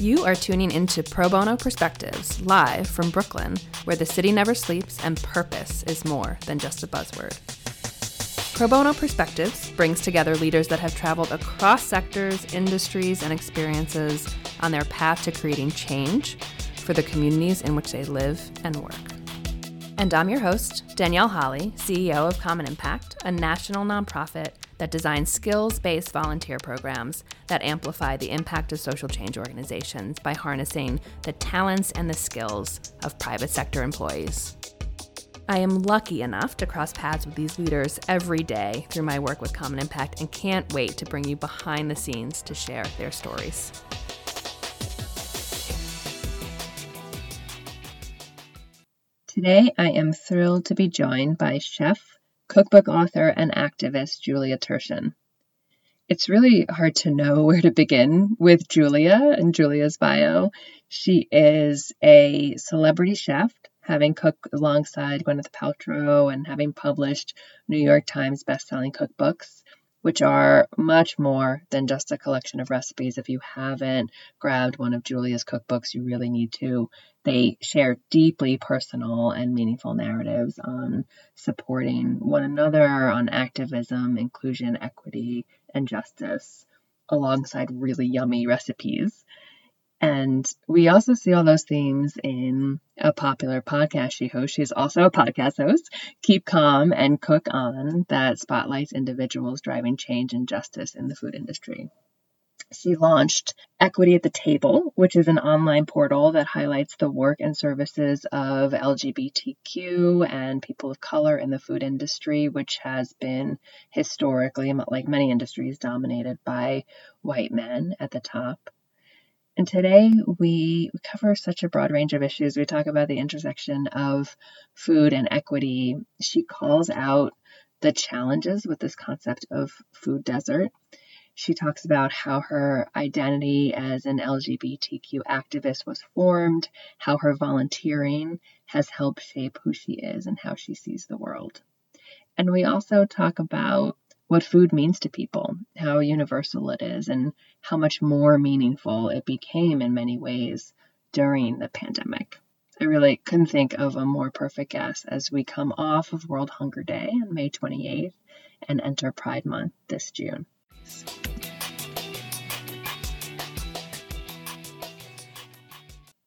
You are tuning into Pro Bono Perspectives, live from Brooklyn, where the city never sleeps and purpose is more than just a buzzword. Pro Bono Perspectives brings together leaders that have traveled across sectors, industries, and experiences on their path to creating change for the communities in which they live and work. And I'm your host, Danielle Holly, CEO of Common Impact, a national nonprofit that designs skills based volunteer programs that amplify the impact of social change organizations by harnessing the talents and the skills of private sector employees. I am lucky enough to cross paths with these leaders every day through my work with Common Impact and can't wait to bring you behind the scenes to share their stories. Today, I am thrilled to be joined by chef, cookbook author, and activist Julia Turshen. It's really hard to know where to begin with Julia and Julia's bio. She is a celebrity chef, having cooked alongside Gwyneth Paltrow and having published New York Times bestselling cookbooks which are much more than just a collection of recipes. If you haven't grabbed one of Julia's cookbooks, you really need to. They share deeply personal and meaningful narratives on supporting one another, on activism, inclusion, equity, and justice, alongside really yummy recipes. And we also see all those themes in a popular podcast she hosts. She's also a podcast host, Keep Calm and Cook On, that spotlights individuals driving change and justice in the food industry. She launched Equity at the Table, which is an online portal that highlights the work and services of LGBTQ and people of color in the food industry, which has been historically, like many industries, dominated by white men at the top. And today we cover such a broad range of issues. We talk about the intersection of food and equity. She calls out the challenges with this concept of food desert. She talks about how her identity as an LGBTQ activist was formed, how her volunteering has helped shape who she is and how she sees the world. And we also talk about what food means to people, how universal it is, and how much more meaningful it became in many ways during the pandemic. I really couldn't think of a more perfect guest as we come off of World Hunger Day on May 28th and enter Pride Month this June.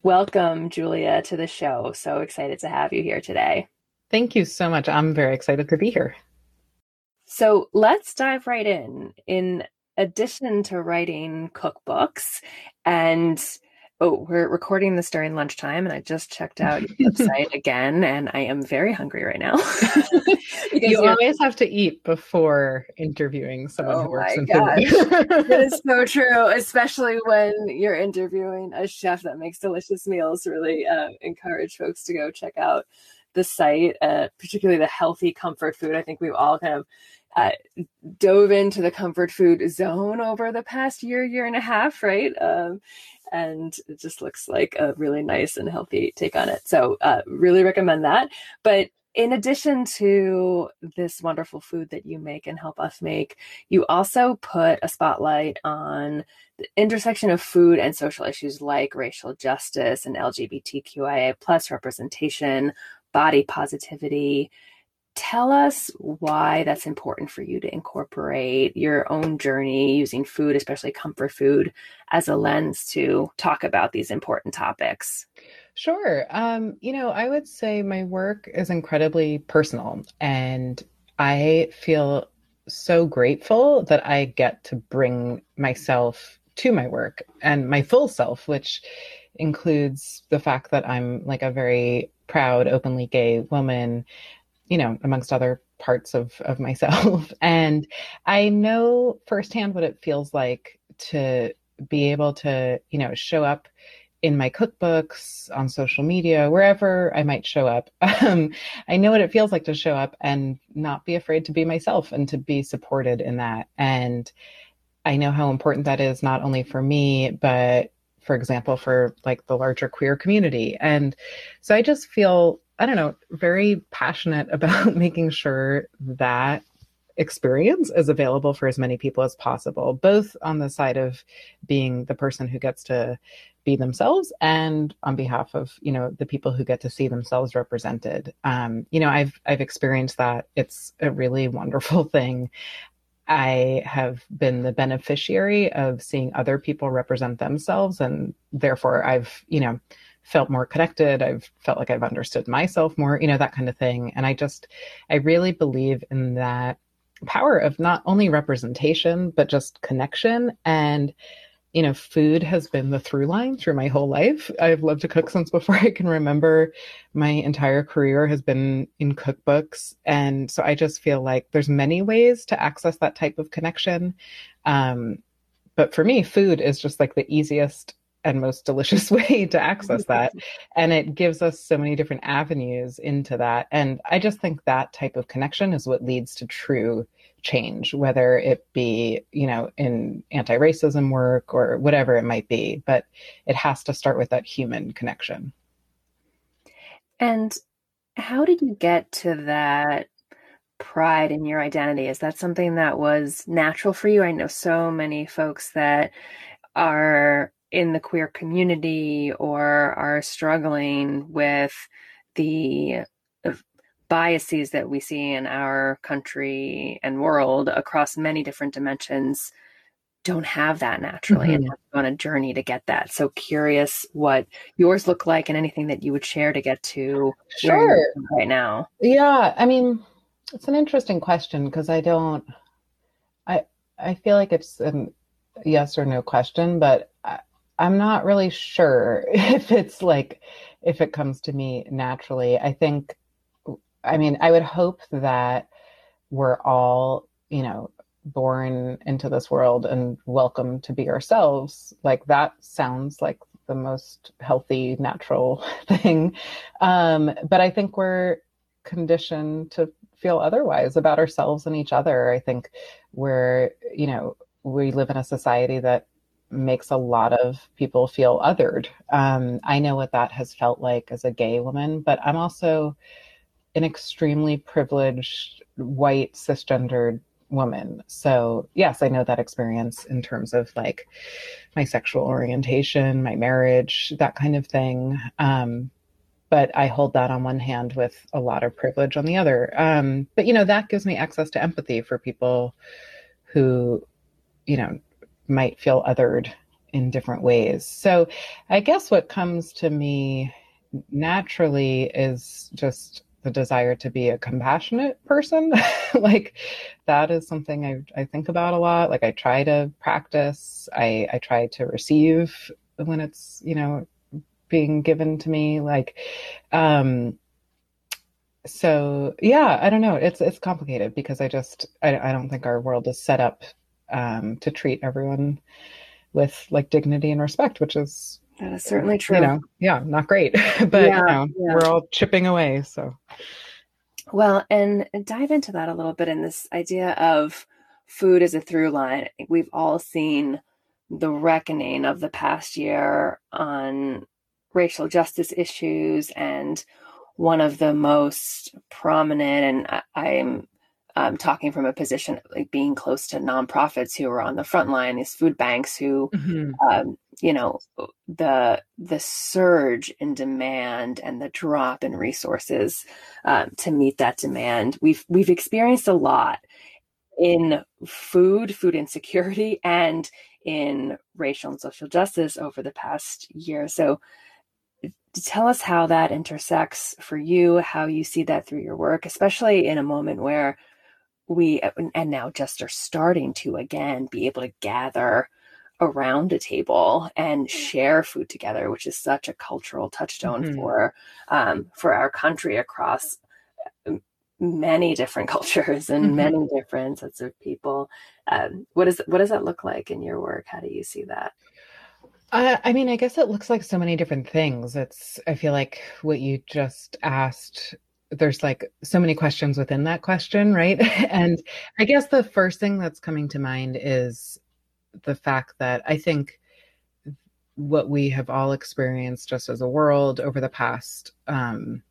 Welcome, Julia, to the show. So excited to have you here today. Thank you so much. I'm very excited to be here. So let's dive right in. In addition to writing cookbooks and oh, we're recording this during lunchtime and I just checked out your website again and I am very hungry right now. you always have to eat before interviewing someone oh who works in food. it is so true, especially when you're interviewing a chef that makes delicious meals. Really uh, encourage folks to go check out the site, uh, particularly the healthy comfort food. I think we've all kind of uh, dove into the comfort food zone over the past year, year and a half, right? Um, and it just looks like a really nice and healthy take on it. So, uh, really recommend that. But in addition to this wonderful food that you make and help us make, you also put a spotlight on the intersection of food and social issues like racial justice and LGBTQIA plus representation, body positivity, tell us why that's important for you to incorporate your own journey using food, especially comfort food, as a lens to talk about these important topics. Sure. Um, you know, I would say my work is incredibly personal, and I feel so grateful that I get to bring myself to my work and my full self, which includes the fact that I'm like a very proud, openly gay woman you know, amongst other parts of, of myself. And I know firsthand what it feels like to be able to, you know, show up in my cookbooks, on social media, wherever I might show up. Um, I know what it feels like to show up and not be afraid to be myself and to be supported in that. And I know how important that is, not only for me, but for example, for like the larger queer community. And so I just feel I don't know, very passionate about making sure that experience is available for as many people as possible, both on the side of being the person who gets to be themselves and on behalf of you know the people who get to see themselves represented. Um, you know i've i've experienced that. It's a really wonderful thing. I have been the beneficiary of seeing other people represent themselves and therefore i've you know felt more connected i've felt like i've understood myself more you know that kind of thing and i just i really believe in that power of not only representation but just connection and you know, food has been the through line through my whole life. I've loved to cook since before I can remember. My entire career has been in cookbooks. And so I just feel like there's many ways to access that type of connection. Um, but for me, food is just like the easiest and most delicious way to access that. And it gives us so many different avenues into that. And I just think that type of connection is what leads to true change, whether it be, you know, in anti racism work or whatever it might be. But it has to start with that human connection. And how did you get to that pride in your identity? Is that something that was natural for you? I know so many folks that are in the queer community or are struggling with the biases that we see in our country and world across many different dimensions don't have that naturally mm-hmm. and have on a journey to get that. So curious what yours look like and anything that you would share to get to sure right now. Yeah, I mean, it's an interesting question because I don't I I feel like it's a yes or no question, but I, I'm not really sure if it's like if it comes to me naturally. I think I mean, I would hope that we're all, you know, born into this world and welcome to be ourselves. Like that sounds like the most healthy, natural thing. Um, but I think we're conditioned to feel otherwise about ourselves and each other. I think we're, you know, we live in a society that makes a lot of people feel othered. Um, I know what that has felt like as a gay woman, but I'm also an extremely privileged white cisgendered woman. So, yes, I know that experience in terms of like my sexual orientation, my marriage, that kind of thing. Um, but I hold that on one hand with a lot of privilege on the other. Um, but, you know, that gives me access to empathy for people who, you know, might feel othered in different ways. So, I guess what comes to me naturally is just the desire to be a compassionate person. like that is something I, I think about a lot. Like I try to practice, I, I try to receive when it's, you know, being given to me. Like, um, so yeah, I don't know. It's, it's complicated because I just, I, I don't think our world is set up, um, to treat everyone with like dignity and respect, which is that is certainly true. You know, yeah, not great, but yeah, you know, yeah. we're all chipping away. So, well, and dive into that a little bit in this idea of food as a through line. We've all seen the reckoning of the past year on racial justice issues, and one of the most prominent, and I, I'm um, talking from a position of like being close to nonprofits who are on the front line, these food banks who, mm-hmm. um, you know, the the surge in demand and the drop in resources um, to meet that demand. We've we've experienced a lot in food, food insecurity, and in racial and social justice over the past year. So, tell us how that intersects for you, how you see that through your work, especially in a moment where we and now just are starting to again be able to gather around a table and share food together, which is such a cultural touchstone mm-hmm. for um, for our country across um, many different cultures and mm-hmm. many different sets of people. Um, what is what does that look like in your work? How do you see that? Uh, I mean, I guess it looks like so many different things. It's I feel like what you just asked there's like so many questions within that question, right? and I guess the first thing that's coming to mind is the fact that I think what we have all experienced just as a world over the past um,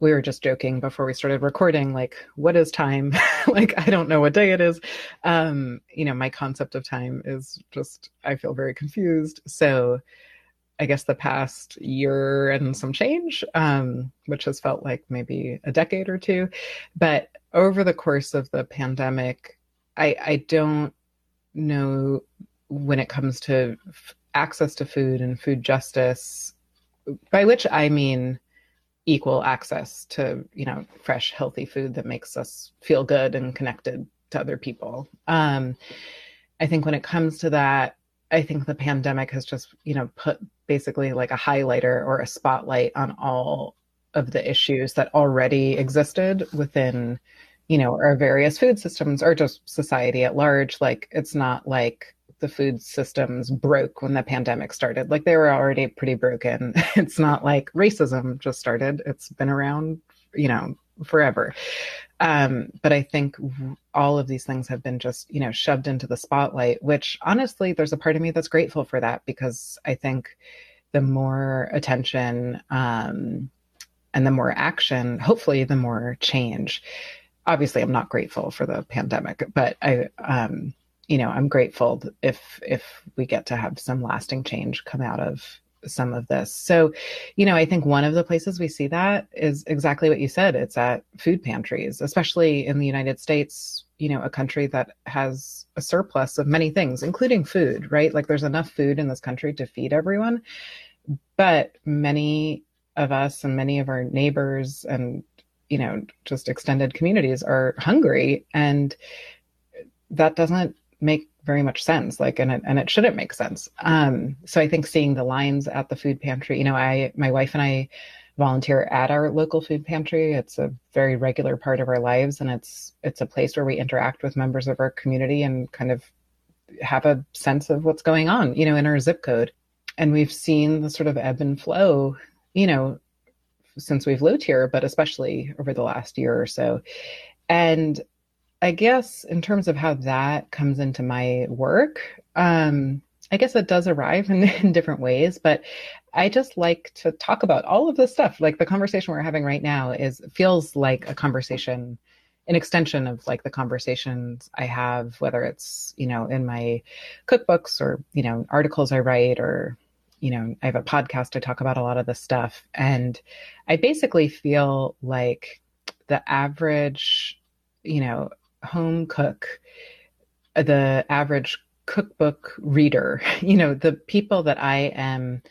we were just joking before we started recording like what is time? Like i don't know what day it is. Um you know my concept of time is just i feel very confused. So I guess the past year and some change, um, which has felt like maybe a decade or two. But over the course of the pandemic, I, I don't know when it comes to f- access to food and food justice, by which I mean equal access to you know fresh healthy food that makes us feel good and connected to other people um, i think when it comes to that i think the pandemic has just you know put basically like a highlighter or a spotlight on all of the issues that already existed within you know our various food systems or just society at large like it's not like the food systems broke when the pandemic started. Like they were already pretty broken. It's not like racism just started. It's been around, you know, forever. Um, but I think all of these things have been just, you know, shoved into the spotlight, which honestly, there's a part of me that's grateful for that because I think the more attention um, and the more action, hopefully, the more change. Obviously, I'm not grateful for the pandemic, but I, um, you know, I'm grateful if if we get to have some lasting change come out of some of this. So, you know, I think one of the places we see that is exactly what you said. It's at food pantries, especially in the United States, you know, a country that has a surplus of many things, including food, right? Like there's enough food in this country to feed everyone. But many of us and many of our neighbors and, you know, just extended communities are hungry. And that doesn't make very much sense like and it, and it shouldn't make sense. Um so i think seeing the lines at the food pantry you know i my wife and i volunteer at our local food pantry. It's a very regular part of our lives and it's it's a place where we interact with members of our community and kind of have a sense of what's going on you know in our zip code. And we've seen the sort of ebb and flow you know since we've lived here but especially over the last year or so. And I guess in terms of how that comes into my work, um, I guess it does arrive in, in, different ways, but I just like to talk about all of this stuff. Like the conversation we're having right now is feels like a conversation, an extension of like the conversations I have, whether it's, you know, in my cookbooks or, you know, articles I write or, you know, I have a podcast, I talk about a lot of this stuff. And I basically feel like the average, you know, home cook, the average cookbook reader, you know, the people that I am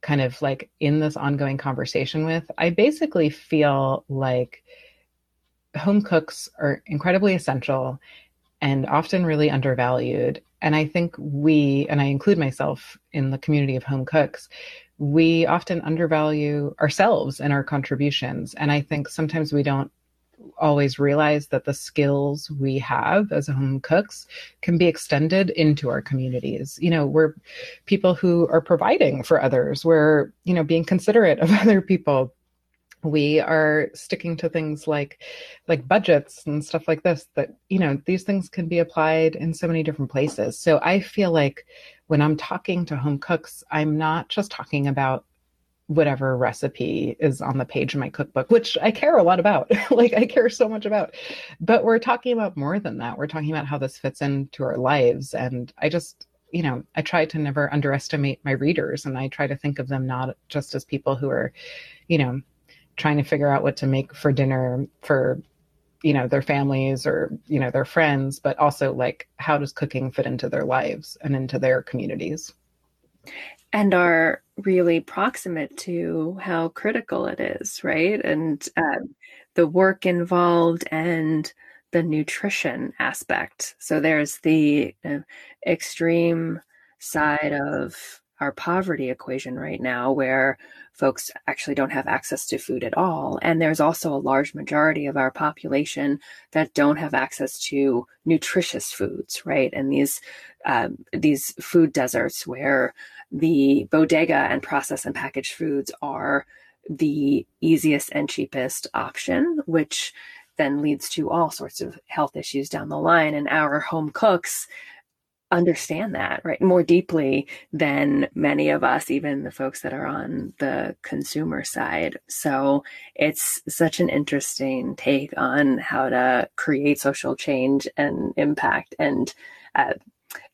kind of like in this ongoing conversation with, I basically feel like home cooks are incredibly essential and often really undervalued. And I think we, and I include myself in the community of home cooks, we often undervalue ourselves and our contributions. And I think sometimes we don't always realize that the skills we have as home cooks can be extended into our communities. You know, we're people who are providing for others, we're, you know, being considerate of other people. We are sticking to things like like budgets and stuff like this that, you know, these things can be applied in so many different places. So I feel like when I'm talking to home cooks, I'm not just talking about whatever recipe is on the page of my cookbook, which I care a lot about. like I care so much about. But we're talking about more than that. We're talking about how this fits into our lives. And I just, you know, I try to never underestimate my readers and I try to think of them not just as people who are, you know, trying to figure out what to make for dinner for you know their families or you know their friends but also like how does cooking fit into their lives and into their communities and are really proximate to how critical it is, right? And uh, the work involved and the nutrition aspect. So there's the uh, extreme side of our poverty equation right now where folks actually don't have access to food at all and there's also a large majority of our population that don't have access to nutritious foods right and these um, these food deserts where the bodega and processed and packaged foods are the easiest and cheapest option, which then leads to all sorts of health issues down the line. And our home cooks understand that right more deeply than many of us even the folks that are on the consumer side so it's such an interesting take on how to create social change and impact and uh,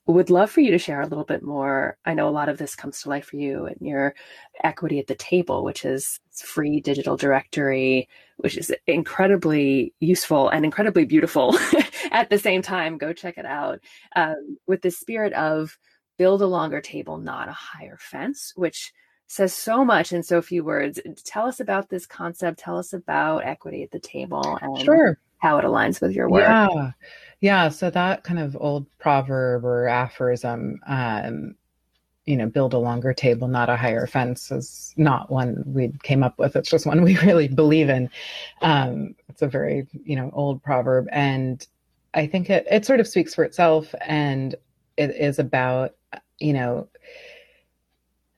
would love for you to share a little bit more. I know a lot of this comes to life for you and your equity at the table, which is free digital directory, which is incredibly useful and incredibly beautiful at the same time. Go check it out um, with the spirit of build a longer table, not a higher fence, which says so much in so few words. Tell us about this concept. Tell us about equity at the table and sure. how it aligns with your work. Yeah. Yeah. So that kind of old proverb or aphorism, um, you know, build a longer table, not a higher fence is not one we came up with. It's just one we really believe in. Um, it's a very, you know, old proverb. And I think it, it sort of speaks for itself and it is about, you know,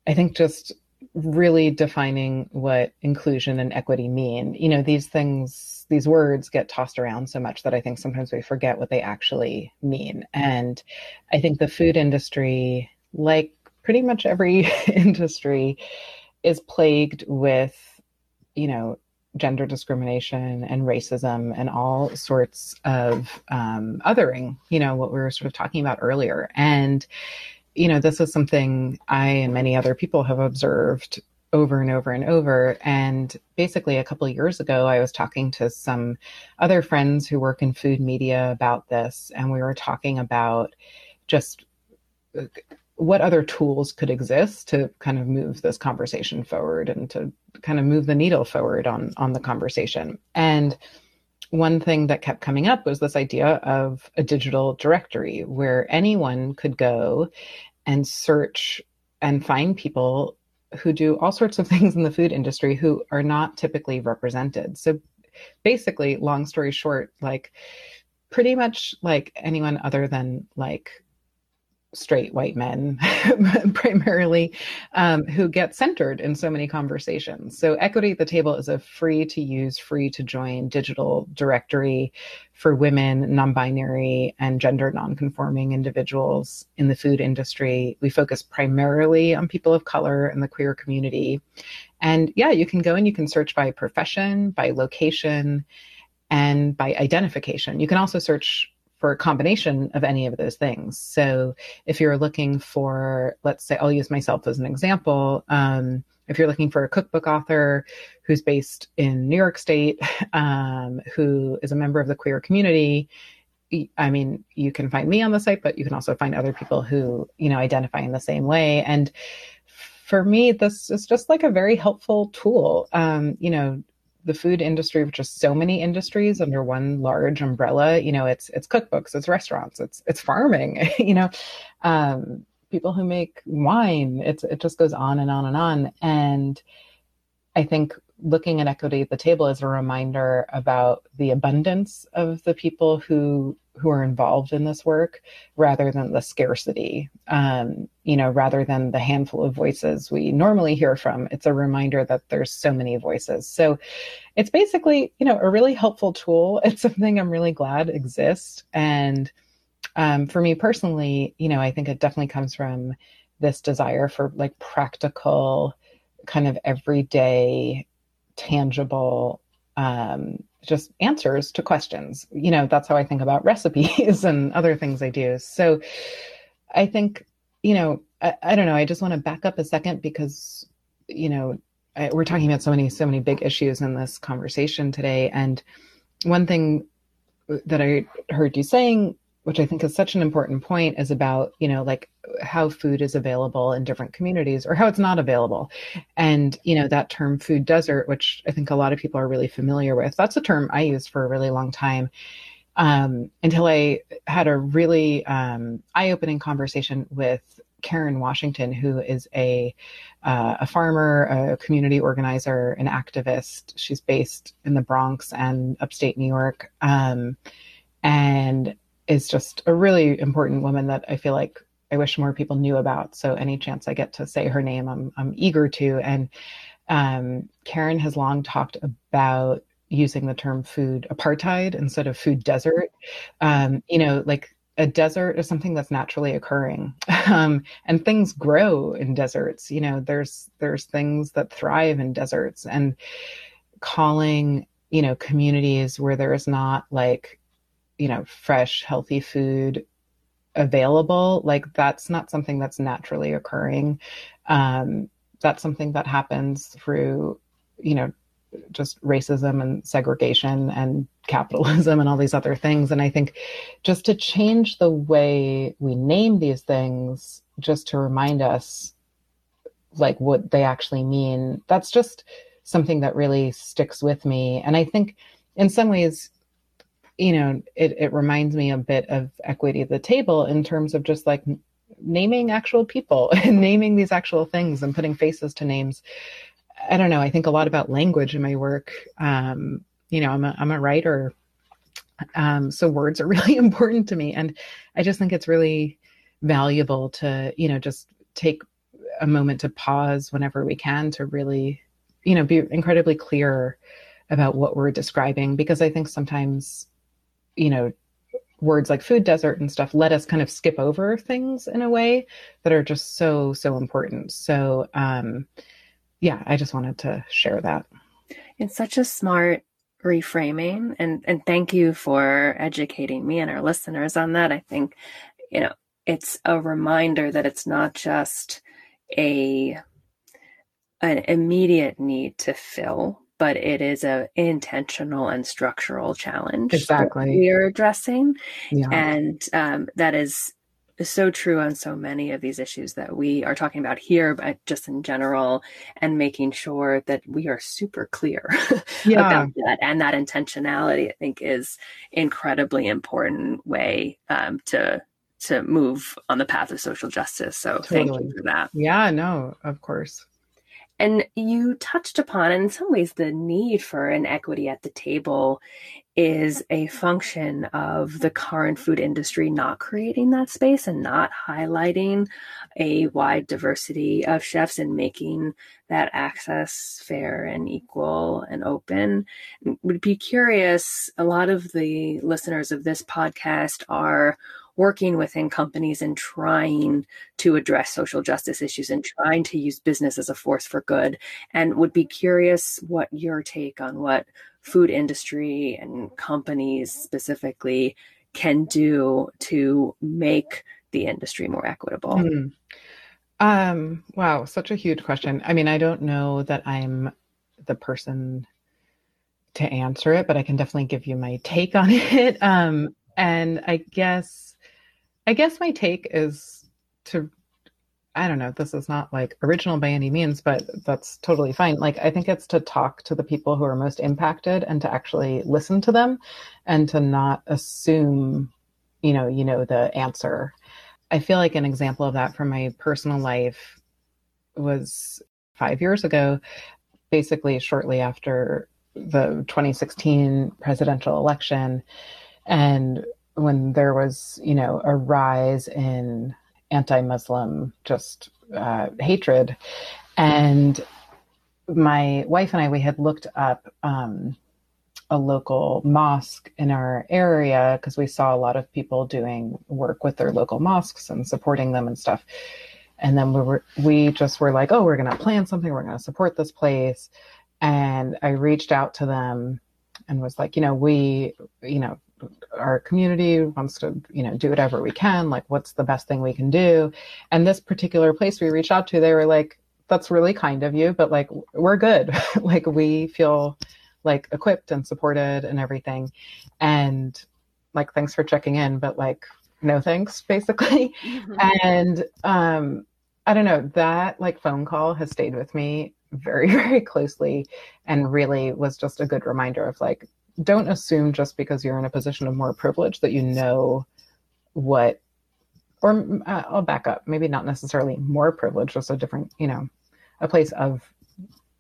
I think just really defining what inclusion and equity mean. You know, these things, these words get tossed around so much that I think sometimes we forget what they actually mean. And I think the food industry, like pretty much every industry, is plagued with, you know, gender discrimination and racism and all sorts of um, othering, you know, what we were sort of talking about earlier. And you know, this is something I and many other people have observed over and over and over. And basically, a couple years ago, I was talking to some other friends who work in food media about this, and we were talking about just uh, what other tools could exist to kind of move this conversation forward and to kind of move the needle forward on on the conversation. And one thing that kept coming up was this idea of a digital directory where anyone could go and search and find people who do all sorts of things in the food industry who are not typically represented. So basically, long story short, like pretty much like anyone other than like straight white men primarily um, who get centered in so many conversations. So equity at the table is a free to use free to join digital directory for women non-binary and gender non-conforming individuals in the food industry. We focus primarily on people of color and the queer community. And yeah you can go and you can search by profession by location and by identification. You can also search for a combination of any of those things. So if you're looking for, let's say, I'll use myself as an example. Um, if you're looking for a cookbook author who's based in New York State, um, who is a member of the queer community, I mean, you can find me on the site, but you can also find other people who, you know, identify in the same way. And for me, this is just like a very helpful tool. Um, you know, the food industry, which is so many industries under one large umbrella. You know, it's it's cookbooks, it's restaurants, it's it's farming. you know, um, people who make wine. It's it just goes on and on and on. And I think looking at equity at the table is a reminder about the abundance of the people who who are involved in this work rather than the scarcity. Um, you know rather than the handful of voices we normally hear from it's a reminder that there's so many voices. So it's basically you know a really helpful tool. It's something i'm really glad exists. And um, for me personally you know i think it definitely comes from this desire for like practical kind of everyday tangible um, just answers to questions. You know, that's how I think about recipes and other things I do. So I think, you know, I, I don't know. I just want to back up a second because, you know, I, we're talking about so many, so many big issues in this conversation today. And one thing that I heard you saying which I think is such an important point, is about, you know, like how food is available in different communities or how it's not available. And, you know, that term food desert, which I think a lot of people are really familiar with, that's a term I used for a really long time. Um, until I had a really um, eye-opening conversation with Karen Washington, who is a uh, a farmer, a community organizer, an activist. She's based in the Bronx and upstate New York, um, and is just a really important woman that I feel like I wish more people knew about. So any chance I get to say her name, I'm I'm eager to. And um, Karen has long talked about using the term food apartheid instead of food desert. Um, you know, like a desert is something that's naturally occurring, um, and things grow in deserts. You know, there's there's things that thrive in deserts, and calling you know communities where there is not like you know, fresh, healthy food available like that's not something that's naturally occurring. Um, that's something that happens through you know just racism and segregation and capitalism and all these other things. And i think just to change the way we name these things just to remind us like what they actually mean that's just something that really sticks with me. And i think in some ways you know, it, it reminds me a bit of equity at the table in terms of just like naming actual people and naming these actual things and putting faces to names. I don't know. I think a lot about language in my work. Um, you know, I'm a, I'm a writer. Um, so words are really important to me. And I just think it's really valuable to, you know, just take a moment to pause whenever we can to really, you know, be incredibly clear about what we're describing because I think sometimes you know, words like food desert and stuff let us kind of skip over things in a way that are just so so important. So um yeah i just wanted to share that. It's such a smart reframing and and thank you for educating me and our listeners on that. I think you know it's a reminder that it's not just a an immediate need to fill but it is a intentional and structural challenge exactly we are addressing yeah. and um, that is so true on so many of these issues that we are talking about here but just in general and making sure that we are super clear yeah. about that and that intentionality i think is incredibly important way um, to to move on the path of social justice so totally. thank you for that yeah no of course and you touched upon, in some ways, the need for an equity at the table is a function of the current food industry not creating that space and not highlighting a wide diversity of chefs and making that access fair and equal and open. Would be curious, a lot of the listeners of this podcast are working within companies and trying to address social justice issues and trying to use business as a force for good. And would be curious what your take on what food industry and companies specifically can do to make the industry more equitable. Mm. um wow such a huge question. I mean i don't know that i'm the person to answer it but i can definitely give you my take on it. Um and i guess I guess my take is to I don't know, this is not like original by any means, but that's totally fine. Like I think it's to talk to the people who are most impacted and to actually listen to them and to not assume, you know, you know the answer. I feel like an example of that from my personal life was 5 years ago, basically shortly after the 2016 presidential election and when there was, you know, a rise in anti-Muslim just uh, hatred, and my wife and I we had looked up um, a local mosque in our area because we saw a lot of people doing work with their local mosques and supporting them and stuff. And then we were we just were like, oh, we're gonna plan something. We're gonna support this place. And I reached out to them and was like, you know, we, you know, our community wants to you know do whatever we can like what's the best thing we can do? And this particular place we reached out to they were like that's really kind of you but like we're good. Like we feel like equipped and supported and everything. And like thanks for checking in but like no thanks basically. Mm-hmm. and um i don't know that like phone call has stayed with me very very closely and really was just a good reminder of like don't assume just because you're in a position of more privilege that you know what or uh, I'll back up, maybe not necessarily more privilege, just a different, you know, a place of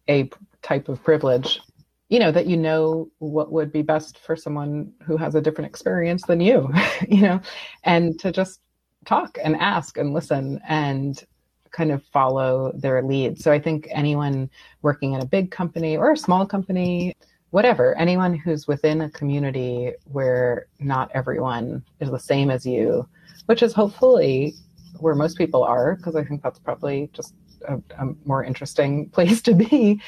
a type of privilege, you know, that you know what would be best for someone who has a different experience than you, you know, and to just talk and ask and listen and kind of follow their lead. So I think anyone working in a big company or a small company, whatever, anyone who's within a community where not everyone is the same as you, which is hopefully where most people are, because I think that's probably just a, a more interesting place to be.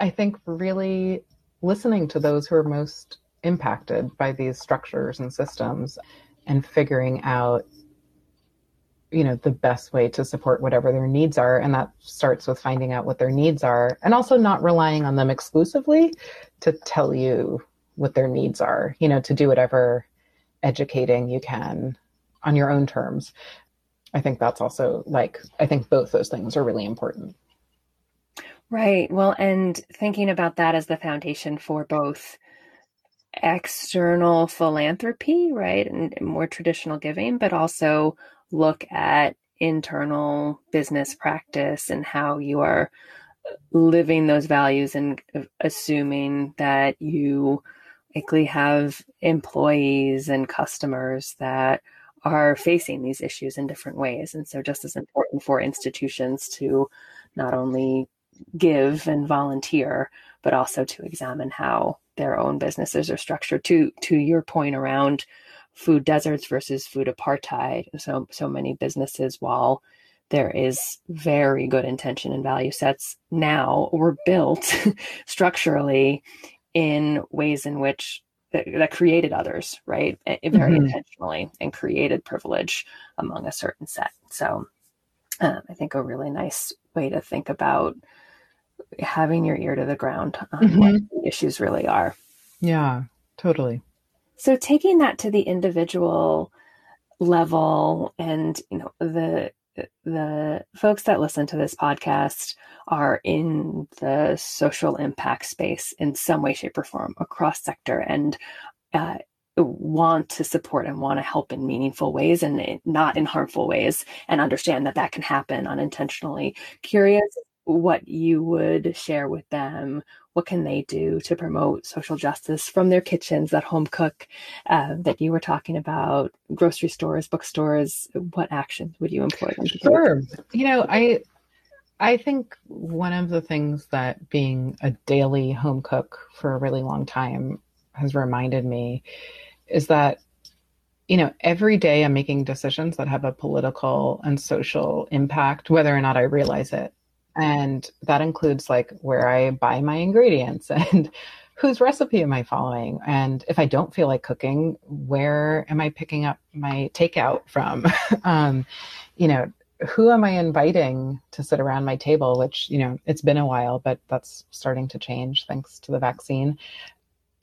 I think really listening to those who are most impacted by these structures and systems and figuring out you know the best way to support whatever their needs are. And that starts with finding out what their needs are and also not relying on them exclusively to tell you what their needs are you know to do whatever educating you can on your own terms. I think that's also like i think both those things are really important. Right. Well and thinking about that as the foundation for both external philanthropy right and more traditional giving but also look at internal business practice and how you are living those values and assuming that you likely have employees and customers that are facing these issues in different ways. And so, just as important for institutions to not only give and volunteer, but also to examine how their own businesses are structured. To to your point around food deserts versus food apartheid. So so many businesses, while there is very good intention and value sets now, were built structurally in ways in which that, that created others, right? Very mm-hmm. intentionally and created privilege among a certain set. So um, I think a really nice way to think about having your ear to the ground on mm-hmm. what the issues really are. Yeah, totally. So taking that to the individual level and you know the the folks that listen to this podcast are in the social impact space in some way shape or form across sector and uh, want to support and want to help in meaningful ways and not in harmful ways and understand that that can happen unintentionally. Curious what you would share with them what can they do to promote social justice from their kitchens that home cook uh, that you were talking about grocery stores bookstores? What actions would you employ them to sure. You know i i think one of the things that being a daily home cook for a really long time has reminded me is that you know every day i'm making decisions that have a political and social impact whether or not i realize it and that includes like where I buy my ingredients and whose recipe am I following? And if I don't feel like cooking, where am I picking up my takeout from? um, you know, who am I inviting to sit around my table? Which, you know, it's been a while, but that's starting to change thanks to the vaccine.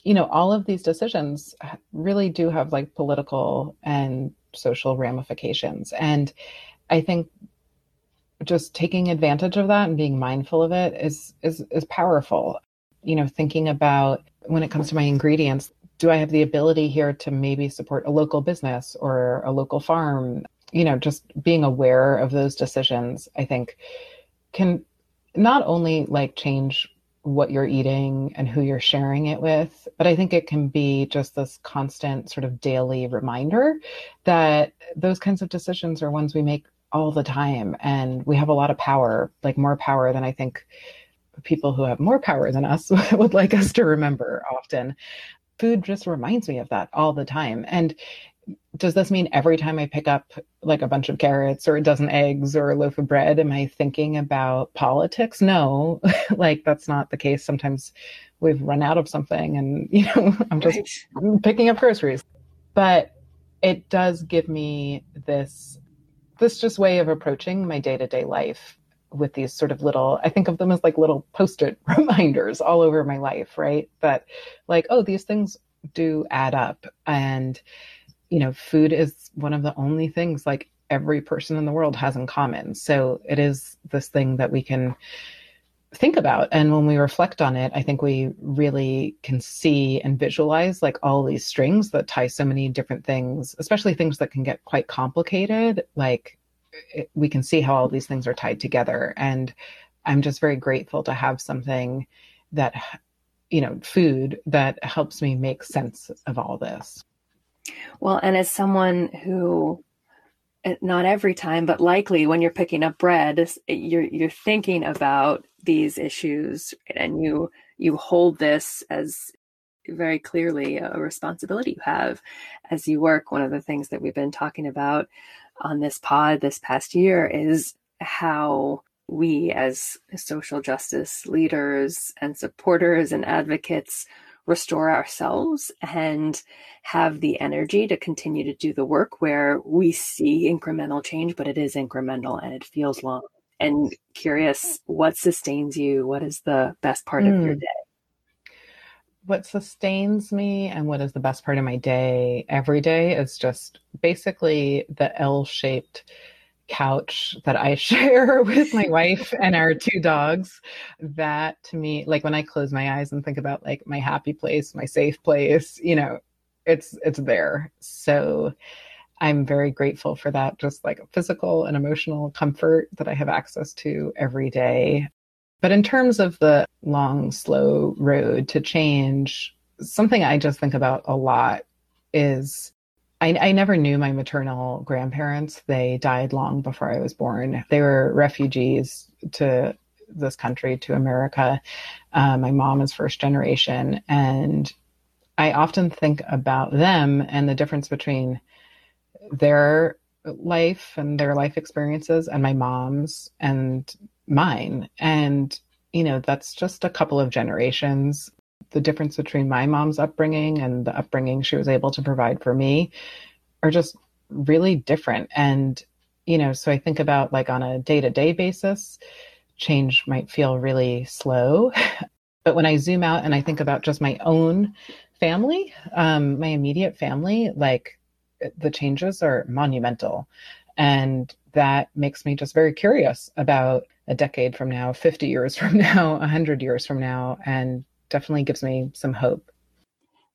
You know, all of these decisions really do have like political and social ramifications. And I think just taking advantage of that and being mindful of it is is is powerful. You know thinking about when it comes to my ingredients do i have the ability here to maybe support a local business or a local farm? You know just being aware of those decisions i think can not only like change what you're eating and who you're sharing it with but i think it can be just this constant sort of daily reminder that those kinds of decisions are ones we make all the time and we have a lot of power like more power than i think people who have more power than us would like us to remember often. Food just reminds me of that all the time and does this mean every time i pick up like a bunch of carrots or a dozen eggs or a loaf of bread am i thinking about politics? No. Like that's not the case. Sometimes we've run out of something and you know i'm just right. picking up groceries. But it does give me this this just way of approaching my day to day life with these sort of little, I think of them as like little post it reminders all over my life, right? But like, oh, these things do add up. And, you know, food is one of the only things like every person in the world has in common. So it is this thing that we can think about and when we reflect on it i think we really can see and visualize like all these strings that tie so many different things especially things that can get quite complicated. Like it, we can see how all these things are tied together. And i'm just very grateful to have something that you know food that helps me make sense of all this. Well and as someone who Eh, not every time but likely when you're picking up bread you're you're thinking about these issues and you you hold this as very clearly a responsibility you have as you work. One of the things that we've been talking about on this pod this past year is how we as social justice leaders and supporters and advocates restore ourselves and have the energy to continue to do the work where we see incremental change, but it is incremental and it feels long. And curious, what sustains you? What is the best part mm. of your hmm. day? What sustains me and what is the best part of my day every day is just basically the L shaped couch that I share with my wife and our two dogs. That to me, like when I close my eyes and think about like my happy place, my safe place, you know, it's it's there. So I'm very grateful for that, just like physical and emotional comfort that I have access to every day. But in terms of the long, slow road to change, something I just think about a lot is I, I, never knew my maternal grandparents. They died long before I was born. They were refugees to this country, to America. Uh, my mom is first generation. And I often think about them and the difference between their life and their life experiences and my mom's and mine. And, you know, that's just a couple of generations the difference between my mom's upbringing and the upbringing she was able to provide for me are just really different. And, you know, so I think about like on a day to day basis, change might feel really slow. but when I zoom out and I think about just my own family, um, my immediate family, like the changes are monumental. And that makes me just very curious about a decade from now, 50 years from now, 100 years from now, and definitely gives me some hope.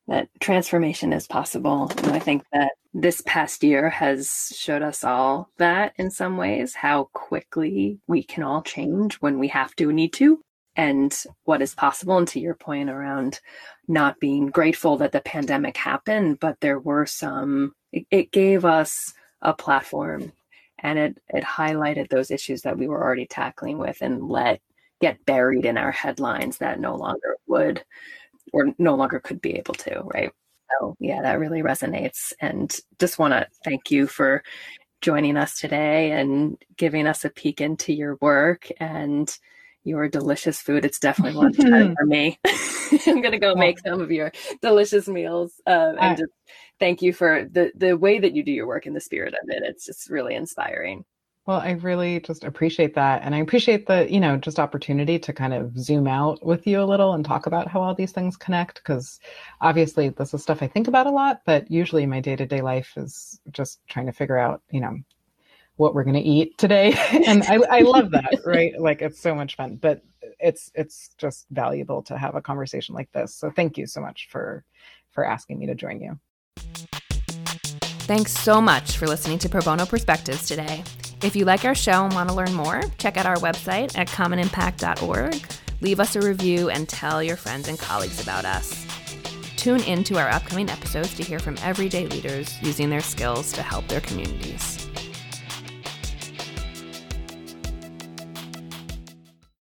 That transformation is possible. And I think that this past year has showed us all that in some ways, how quickly we can all change when we have to, need to, and what is possible. And to your point around not being grateful that the pandemic happened, but there were some, it, it gave us a platform and it, it highlighted those issues that we were already tackling with and let get buried in our headlines that no longer would or no longer could be able to, right? So, yeah, that really resonates. And just want to thank you for joining us today and giving us a peek into your work and your delicious food. It's definitely lunchtime for me. I'm gonna go make some of your delicious meals, uh, and just thank you for the the way that you do your work and the spirit of it. It's just really inspiring. Well, I really just appreciate that. And I appreciate the, you know, just opportunity to kind of zoom out with you a little and talk about how all these things connect. Cause obviously this is stuff I think about a lot, but usually my day to day life is just trying to figure out, you know, what we're going to eat today. and I, I love that, right? Like it's so much fun, but it's, it's just valuable to have a conversation like this. So thank you so much for, for asking me to join you. Thanks so much for listening to Pro Bono Perspectives today. If you like our show and want to learn more, check out our website at commonimpact.org, leave us a review, and tell your friends and colleagues about us. Tune in to our upcoming episodes to hear from everyday leaders using their skills to help their communities.